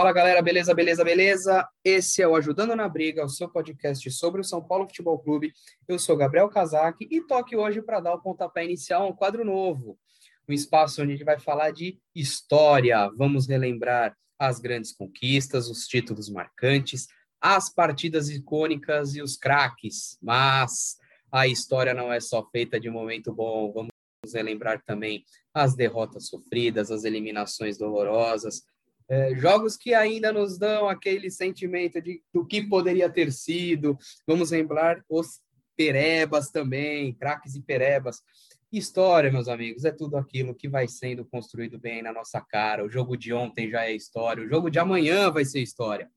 Fala galera, beleza, beleza, beleza? Esse é o Ajudando na Briga, o seu podcast sobre o São Paulo Futebol Clube. Eu sou Gabriel Casac e tô aqui hoje para dar o pontapé inicial a um quadro novo, um espaço onde a gente vai falar de história. Vamos relembrar as grandes conquistas, os títulos marcantes, as partidas icônicas e os craques. Mas a história não é só feita de momento bom. Vamos relembrar também as derrotas sofridas, as eliminações dolorosas é, jogos que ainda nos dão aquele sentimento de do que poderia ter sido. Vamos lembrar os perebas também, craques e perebas. História, meus amigos, é tudo aquilo que vai sendo construído bem na nossa cara. O jogo de ontem já é história, o jogo de amanhã vai ser história.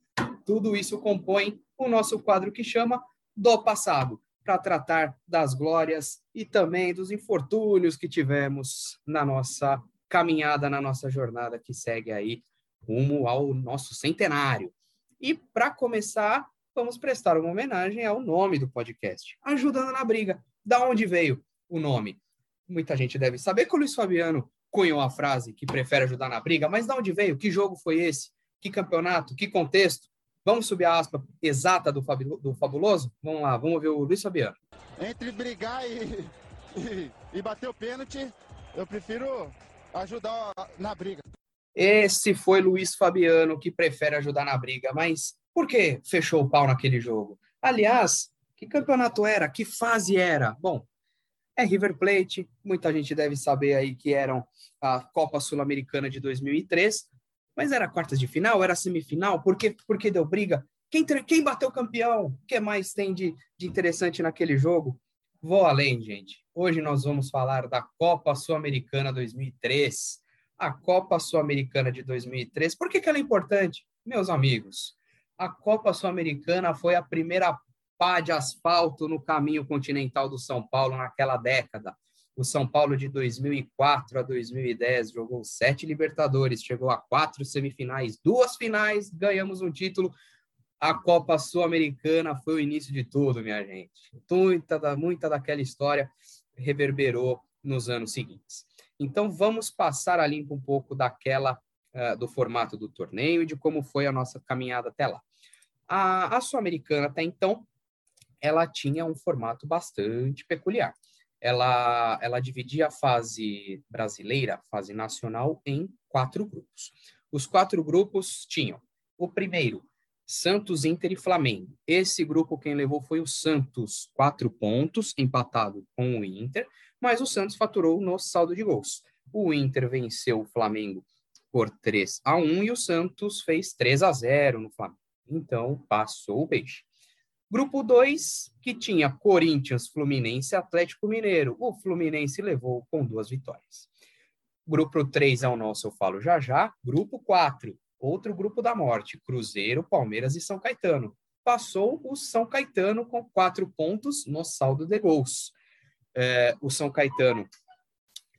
Tudo isso compõe o nosso quadro que chama Do Passado, para tratar das glórias e também dos infortúnios que tivemos na nossa caminhada, na nossa jornada que segue aí rumo ao nosso centenário. E para começar, vamos prestar uma homenagem ao nome do podcast, Ajudando na Briga. Da onde veio o nome? Muita gente deve saber que o Luiz Fabiano cunhou a frase que prefere ajudar na briga, mas da onde veio? Que jogo foi esse? Que campeonato? Que contexto? Vamos subir a aspa exata do, Fabuloso? Vamos lá, vamos ver o Luiz Fabiano. Entre brigar e, e, e bater o pênalti, eu prefiro ajudar na briga. Esse foi Luiz Fabiano que prefere ajudar na briga, mas por que fechou o pau naquele jogo? Aliás, que campeonato era? Que fase era? Bom, é River Plate, muita gente deve saber aí que eram a Copa Sul-Americana de 2003, mas era quartas de final, era semifinal, por que, por que deu briga? Quem, quem bateu campeão? O que mais tem de, de interessante naquele jogo? Vou além, gente. Hoje nós vamos falar da Copa Sul-Americana 2003 a Copa Sul-Americana de 2003. Por que, que ela é importante? Meus amigos, a Copa Sul-Americana foi a primeira pá de asfalto no caminho continental do São Paulo naquela década. O São Paulo de 2004 a 2010 jogou sete Libertadores, chegou a quatro semifinais, duas finais, ganhamos um título. A Copa Sul-Americana foi o início de tudo, minha gente. Muita, muita daquela história reverberou nos anos seguintes. Então, vamos passar a limpo um pouco daquela, uh, do formato do torneio e de como foi a nossa caminhada até lá. A, a Sul-Americana, até então, ela tinha um formato bastante peculiar. Ela, ela dividia a fase brasileira, a fase nacional, em quatro grupos. Os quatro grupos tinham o primeiro, Santos, Inter e Flamengo. Esse grupo quem levou foi o Santos, quatro pontos, empatado com o Inter mas o Santos faturou no saldo de gols. O Inter venceu o Flamengo por 3 a 1 e o Santos fez 3 a 0 no Flamengo. Então, passou o peixe. Grupo 2, que tinha Corinthians, Fluminense e Atlético Mineiro. O Fluminense levou com duas vitórias. Grupo 3 é o nosso, eu falo já já. Grupo 4, outro grupo da morte, Cruzeiro, Palmeiras e São Caetano. Passou o São Caetano com quatro pontos no saldo de gols é, o São Caetano,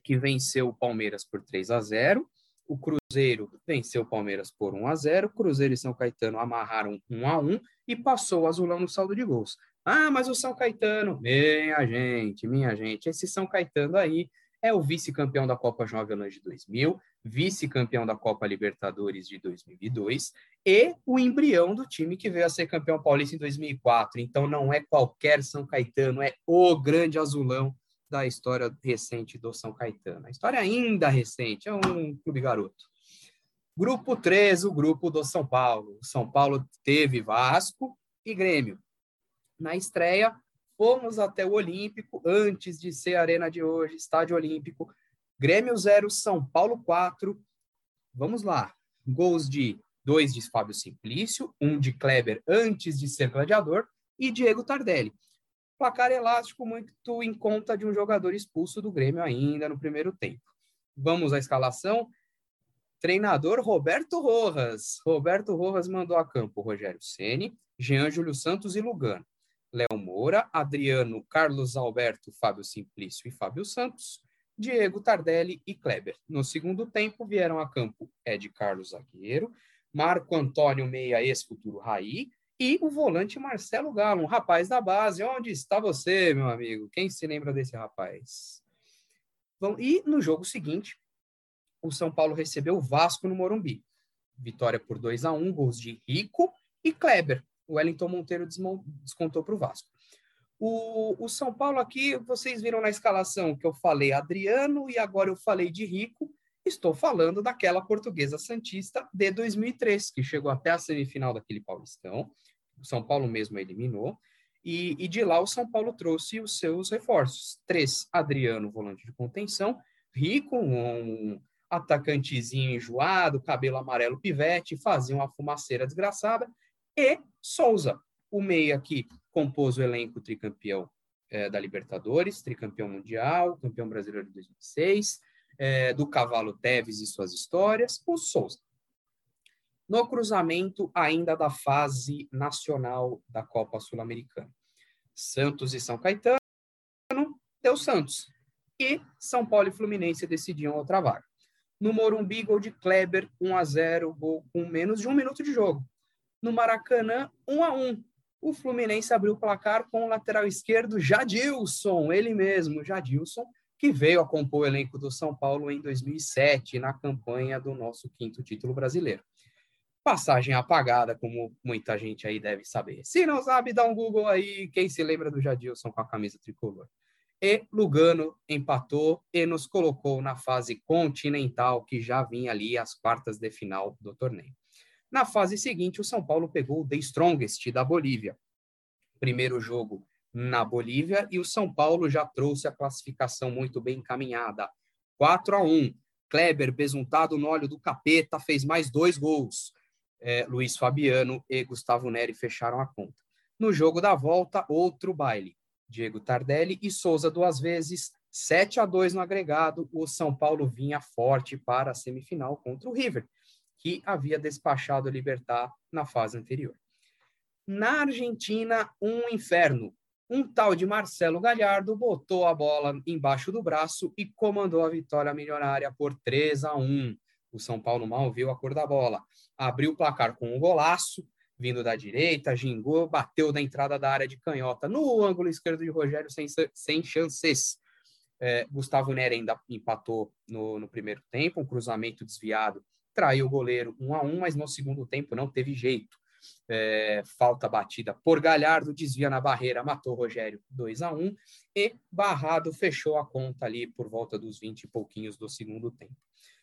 que venceu o Palmeiras por 3 a 0 o Cruzeiro venceu o Palmeiras por 1 a 0 Cruzeiro e São Caetano amarraram 1 a 1 e passou o Azulão no saldo de gols. Ah, mas o São Caetano, minha gente, minha gente, esse São Caetano aí é o vice-campeão da Copa Jovem de 2000, vice-campeão da Copa Libertadores de 2002 e o embrião do time que veio a ser campeão paulista em 2004. Então não é qualquer São Caetano, é o grande azulão da história recente do São Caetano. A história ainda recente, é um clube garoto. Grupo 3, o grupo do São Paulo. O São Paulo teve Vasco e Grêmio. Na estreia, fomos até o Olímpico, antes de ser arena de hoje, estádio Olímpico. Grêmio 0, São Paulo 4. Vamos lá. Gols de dois de Fábio Simplício, um de Kleber antes de ser gladiador e Diego Tardelli. Placar elástico muito em conta de um jogador expulso do Grêmio ainda no primeiro tempo. Vamos à escalação. Treinador Roberto Rojas. Roberto Rojas mandou a campo Rogério Ceni, Jean Júlio Santos e Lugano. Moura, Adriano, Carlos Alberto, Fábio Simplício e Fábio Santos, Diego Tardelli e Kleber. No segundo tempo vieram a campo Ed Carlos Zagueiro, Marco Antônio Meia, ex-futuro Raí, e o volante Marcelo Galo, um rapaz da base. Onde está você, meu amigo? Quem se lembra desse rapaz? Bom, e no jogo seguinte, o São Paulo recebeu o Vasco no Morumbi. vitória por 2 a 1 gols de Rico e Kleber. O Wellington Monteiro descontou para o Vasco. O, São Paulo aqui, vocês viram na escalação que eu falei Adriano e agora eu falei de Rico. Estou falando daquela portuguesa Santista de 2003, que chegou até a semifinal daquele Paulistão. O São Paulo mesmo eliminou. E, e, de lá o São Paulo trouxe os seus reforços. Três, Adriano, volante de contenção. Rico, um atacantezinho enjoado, cabelo amarelo pivete, fazia uma fumaceira desgraçada. E Souza, o meia que compôs o elenco tricampeão é, da Libertadores, tricampeão mundial, campeão brasileiro de 2006, é, do Cavalo Teves e suas histórias, o Souza. No cruzamento ainda da fase nacional da Copa Sul-Americana. Santos e São Caetano, deu Santos. E São Paulo e Fluminense decidiam outra vaga. No Morumbi, gol de Kleber, 1 a 0 gol com menos de um minuto de jogo. No Maracanã, 1 a 1 o Fluminense abriu o placar com o lateral esquerdo Jadilson, ele mesmo, Jadilson, que veio a compor o elenco do São Paulo em 2007, na campanha do nosso quinto título brasileiro. Passagem apagada, como muita gente aí deve saber. Se não sabe, dá um Google aí, quem se lembra do Jadilson com a camisa tricolor. E Lugano empatou e nos colocou na fase continental, que já vinha ali às quartas de final do torneio. Na fase seguinte, o São Paulo pegou o The Strongest da Bolívia. Primeiro jogo na Bolívia e o São Paulo já trouxe a classificação muito bem encaminhada. 4 a 1. Kleber, besuntado no óleo do capeta, fez mais dois gols. É, Luiz Fabiano e Gustavo Neri fecharam a conta. No jogo da volta, outro baile. Diego Tardelli e Souza duas vezes, 7 a 2 no agregado. O São Paulo vinha forte para a semifinal contra o River que havia despachado o Libertar na fase anterior. Na Argentina, um inferno. Um tal de Marcelo Galhardo botou a bola embaixo do braço e comandou a vitória milionária por 3 a 1. O São Paulo mal viu a cor da bola. Abriu o placar com um golaço, vindo da direita, gingou, bateu na entrada da área de canhota, no ângulo esquerdo de Rogério, sem, sem chances. É, Gustavo Nery ainda empatou no, no primeiro tempo, um cruzamento desviado traiu o goleiro um a um, mas no segundo tempo não teve jeito. É, falta batida por Galhardo, desvia na barreira, matou Rogério 2 a 1 e Barrado fechou a conta ali por volta dos 20 e pouquinhos do segundo tempo.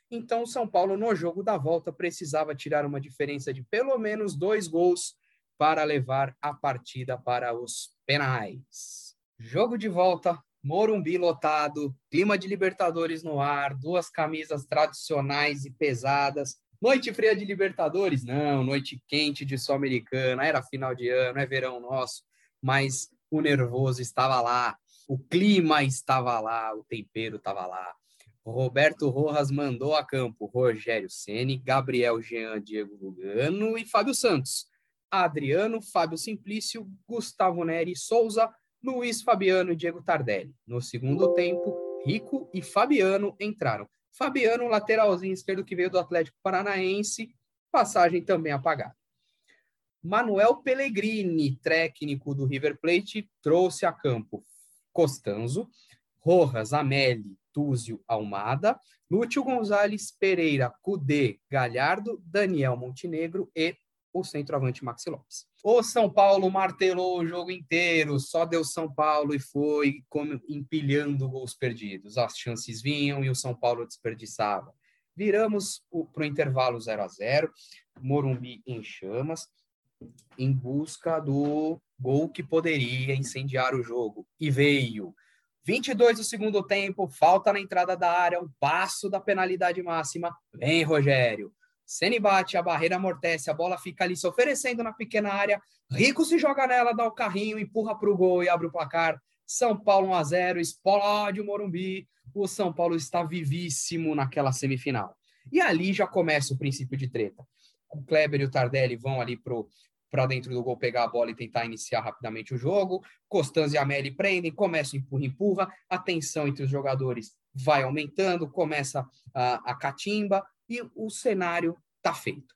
Então, o São Paulo, no jogo da volta, precisava tirar uma diferença de pelo menos dois gols para levar a partida para os penais. Jogo de volta, Morumbi lotado, clima de Libertadores no ar, duas camisas tradicionais e pesadas. Noite fria de Libertadores? Não, noite quente de Sul-Americana. Era final de ano, é verão nosso, mas o nervoso estava lá, o clima estava lá, o tempero estava lá. Roberto Rojas mandou a campo Rogério Ceni, Gabriel Jean, Diego Lugano e Fábio Santos. Adriano, Fábio Simplício, Gustavo Neri Souza, Luiz Fabiano e Diego Tardelli. No segundo tempo, Rico e Fabiano entraram. Fabiano, lateralzinho esquerdo que veio do Atlético Paranaense, passagem também apagada. Manuel Pellegrini, técnico do River Plate, trouxe a campo Costanzo, Rojas, Ameli, Túzio, Almada, Lúcio Gonzalez, Pereira, Cudê, Galhardo, Daniel Montenegro e o centroavante Maxi Lopes. O São Paulo martelou o jogo inteiro, só deu São Paulo e foi empilhando gols perdidos. As chances vinham e o São Paulo desperdiçava. Viramos para o intervalo 0 a 0 Morumbi em chamas, em busca do gol que poderia incendiar o jogo. E veio. 22 do segundo tempo, falta na entrada da área, um passo da penalidade máxima. Vem, Rogério. Ceni bate, a barreira amortece, a bola fica ali se oferecendo na pequena área. Rico se joga nela, dá o carrinho, empurra para o gol e abre o placar. São Paulo 1 a 0 explode o Morumbi. O São Paulo está vivíssimo naquela semifinal. E ali já começa o princípio de treta. O Kleber e o Tardelli vão ali para dentro do gol pegar a bola e tentar iniciar rapidamente o jogo. Costanza e Amelli prendem, começa o empurra-empurra, a tensão entre os jogadores vai aumentando, começa a, a catimba, e o cenário está feito.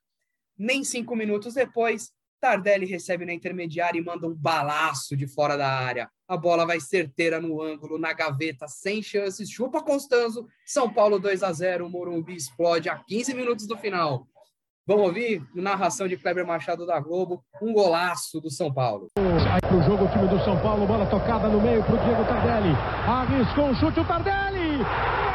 Nem cinco minutos depois, Tardelli recebe na intermediária e manda um balaço de fora da área. A bola vai certeira no ângulo, na gaveta, sem chances. Chupa Constanzo. São Paulo 2 a 0. O Morumbi explode a 15 minutos do final. Vamos ouvir narração de Kleber Machado da Globo, um golaço do São Paulo. Sai pro jogo o time do São Paulo, bola tocada no meio pro Diego Tardelli. Arriscou o chute o Tardelli. Abre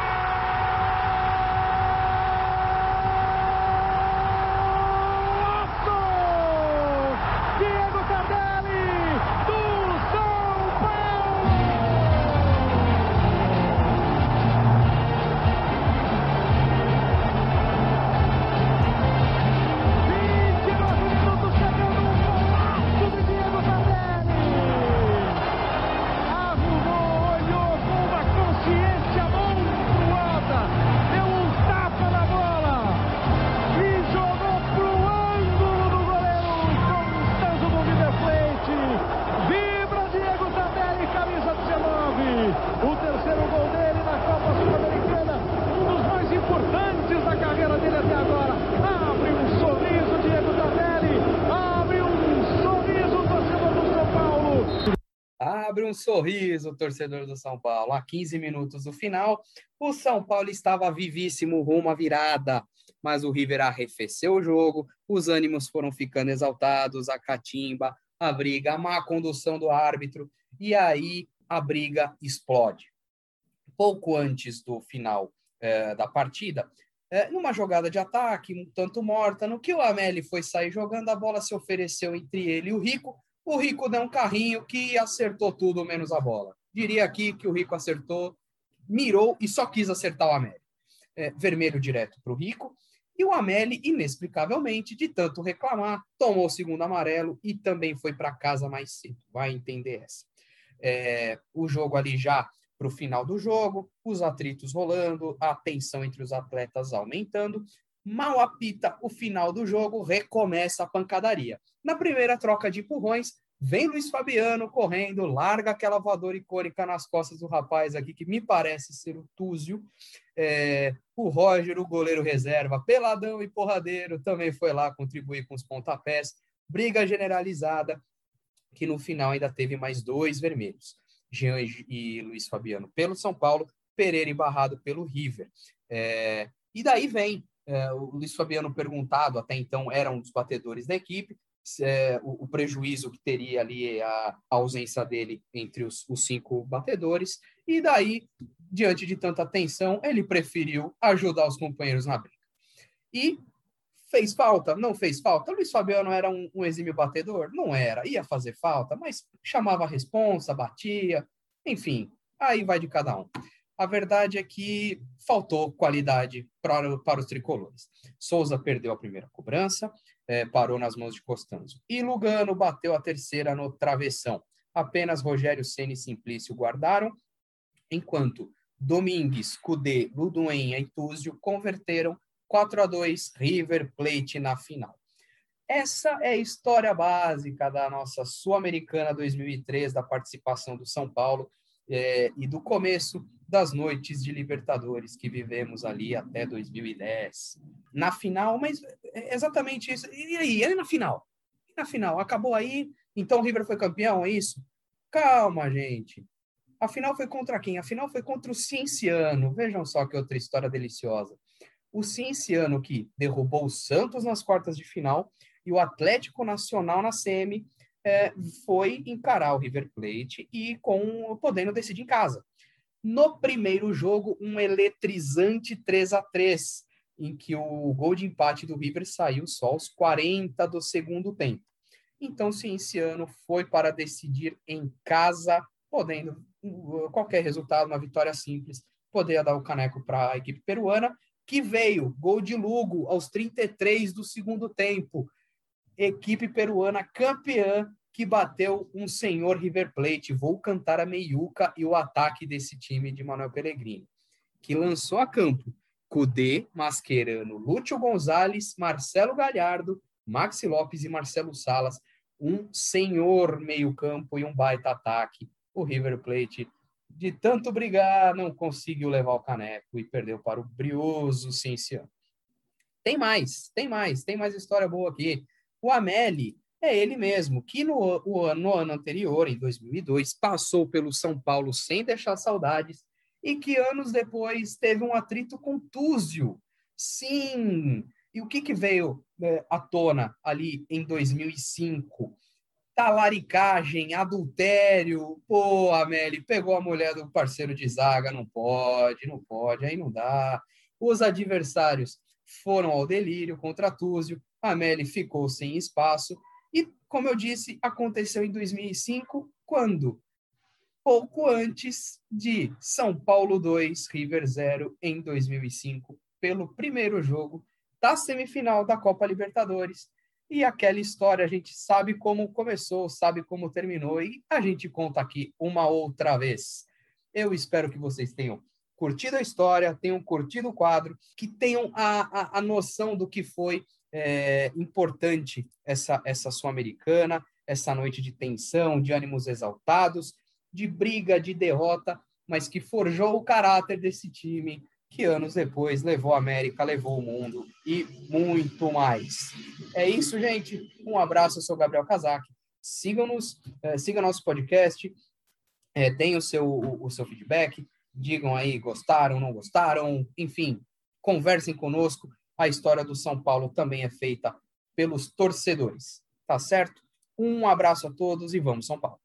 um sorriso, torcedor do São Paulo. A 15 minutos do final, o São Paulo estava vivíssimo rumo à virada, mas o River arrefeceu o jogo, os ânimos foram ficando exaltados, a catimba, a briga, a má condução do árbitro, e aí a briga explode. Pouco antes do final eh, da partida, eh, numa jogada de ataque, um tanto morta, no que o Ameli foi sair jogando, a bola se ofereceu entre ele e o Rico, o Rico deu um carrinho que acertou tudo menos a bola. Diria aqui que o Rico acertou, mirou e só quis acertar o Ameli. É, vermelho direto para o Rico. E o Ameli, inexplicavelmente, de tanto reclamar, tomou o segundo amarelo e também foi para casa mais cedo. Vai entender essa. É, o jogo ali já para o final do jogo, os atritos rolando, a tensão entre os atletas aumentando. Mal apita o final do jogo, recomeça a pancadaria. Na primeira troca de empurrões, vem Luiz Fabiano correndo, larga aquela voadora icônica nas costas do rapaz aqui, que me parece ser o Túzio. É, o Roger, o goleiro reserva, peladão e porradeiro, também foi lá contribuir com os pontapés. Briga generalizada, que no final ainda teve mais dois vermelhos. Jean e Luiz Fabiano pelo São Paulo, Pereira embarrado pelo River. É, e daí vem o Luiz Fabiano perguntado, até então era um dos batedores da equipe, é, o, prejuízo que teria ali a, ausência dele entre os, os, cinco batedores, e daí, diante de tanta tensão, ele preferiu ajudar os companheiros na briga. E fez falta? Não fez falta? Luiz Fabiano era um, um exímio batedor? Não era. Ia fazer falta, mas chamava a responsa, batia, enfim, aí vai de cada um. A verdade é que faltou qualidade para, para os tricolores. Souza perdeu a primeira cobrança, é, parou nas mãos de Costanzo. E Lugano bateu a terceira no travessão. Apenas Rogério Ceni e Simplício guardaram, enquanto Domingues, Cudê, Luduen e Túzio converteram 4 a 2 River Plate na final. Essa é a história básica da nossa Sul-Americana 2003, da participação do São Paulo é, e do começo das noites de Libertadores que vivemos ali até 2010. Na final, mas é exatamente isso. E aí? E aí na final? E na final? Acabou aí? Então o River foi campeão, é isso? Calma, gente. A final foi contra quem? A final foi contra o Cienciano. Vejam só que outra história deliciosa. O Cienciano que derrubou o Santos nas quartas de final e o Atlético Nacional na semi é, foi encarar o River Plate e com podendo decidir em casa. No primeiro jogo, um eletrizante 3 a 3 em que o gol de empate do River saiu só aos 40 do segundo tempo. Então, o Cienciano foi para decidir em casa, podendo uh, qualquer resultado, uma vitória simples, poder dar o caneco para a equipe peruana, que veio gol de Lugo aos 33 do segundo tempo. Equipe peruana campeã que bateu um senhor River Plate. Vou cantar a meiuca e o ataque desse time de Manuel Pellegrini, que lançou a campo Cudê, Mascherano, Lúcio Gonzalez, Marcelo Galhardo, Maxi Lopes e Marcelo Salas. Um senhor meio-campo e um baita ataque. O River Plate, de tanto brigar, não conseguiu levar o caneco e perdeu para o brioso Cienciano. Tem mais, tem mais, tem mais história boa aqui. O Ameli é ele mesmo, que no, no ano anterior, em 2002, passou pelo São Paulo sem deixar saudades e que anos depois teve um atrito com Túzio. Sim! E o que, que veio é, à tona ali em 2005 talaricagem, adultério. Pô, Amélie, pegou a mulher do parceiro de zaga, não pode, não pode, aí não dá. Os adversários foram ao delírio contra Túzio, a Amélie ficou sem espaço e, como eu disse, aconteceu em 2005, quando? Pouco antes de São Paulo 2, River 0 em 2005, pelo primeiro jogo da semifinal da Copa Libertadores e aquela história a gente sabe como começou, sabe como terminou, e a gente conta aqui uma outra vez. Eu espero que vocês tenham curtido a história, tenham curtido o quadro, que tenham a, a, a noção do que foi é, importante essa, essa Sul-Americana, essa noite de tensão, de ânimos exaltados, de briga, de derrota, mas que forjou o caráter desse time, que anos depois levou a América, levou o mundo e muito mais. É isso, gente. Um abraço, eu sou Gabriel Casac. Sigam-nos, é, siga nosso podcast, é, deem o seu, o, o seu feedback, digam aí, gostaram, não gostaram, enfim, conversem conosco. A história do São Paulo também é feita pelos torcedores, tá certo? Um abraço a todos e vamos, São Paulo.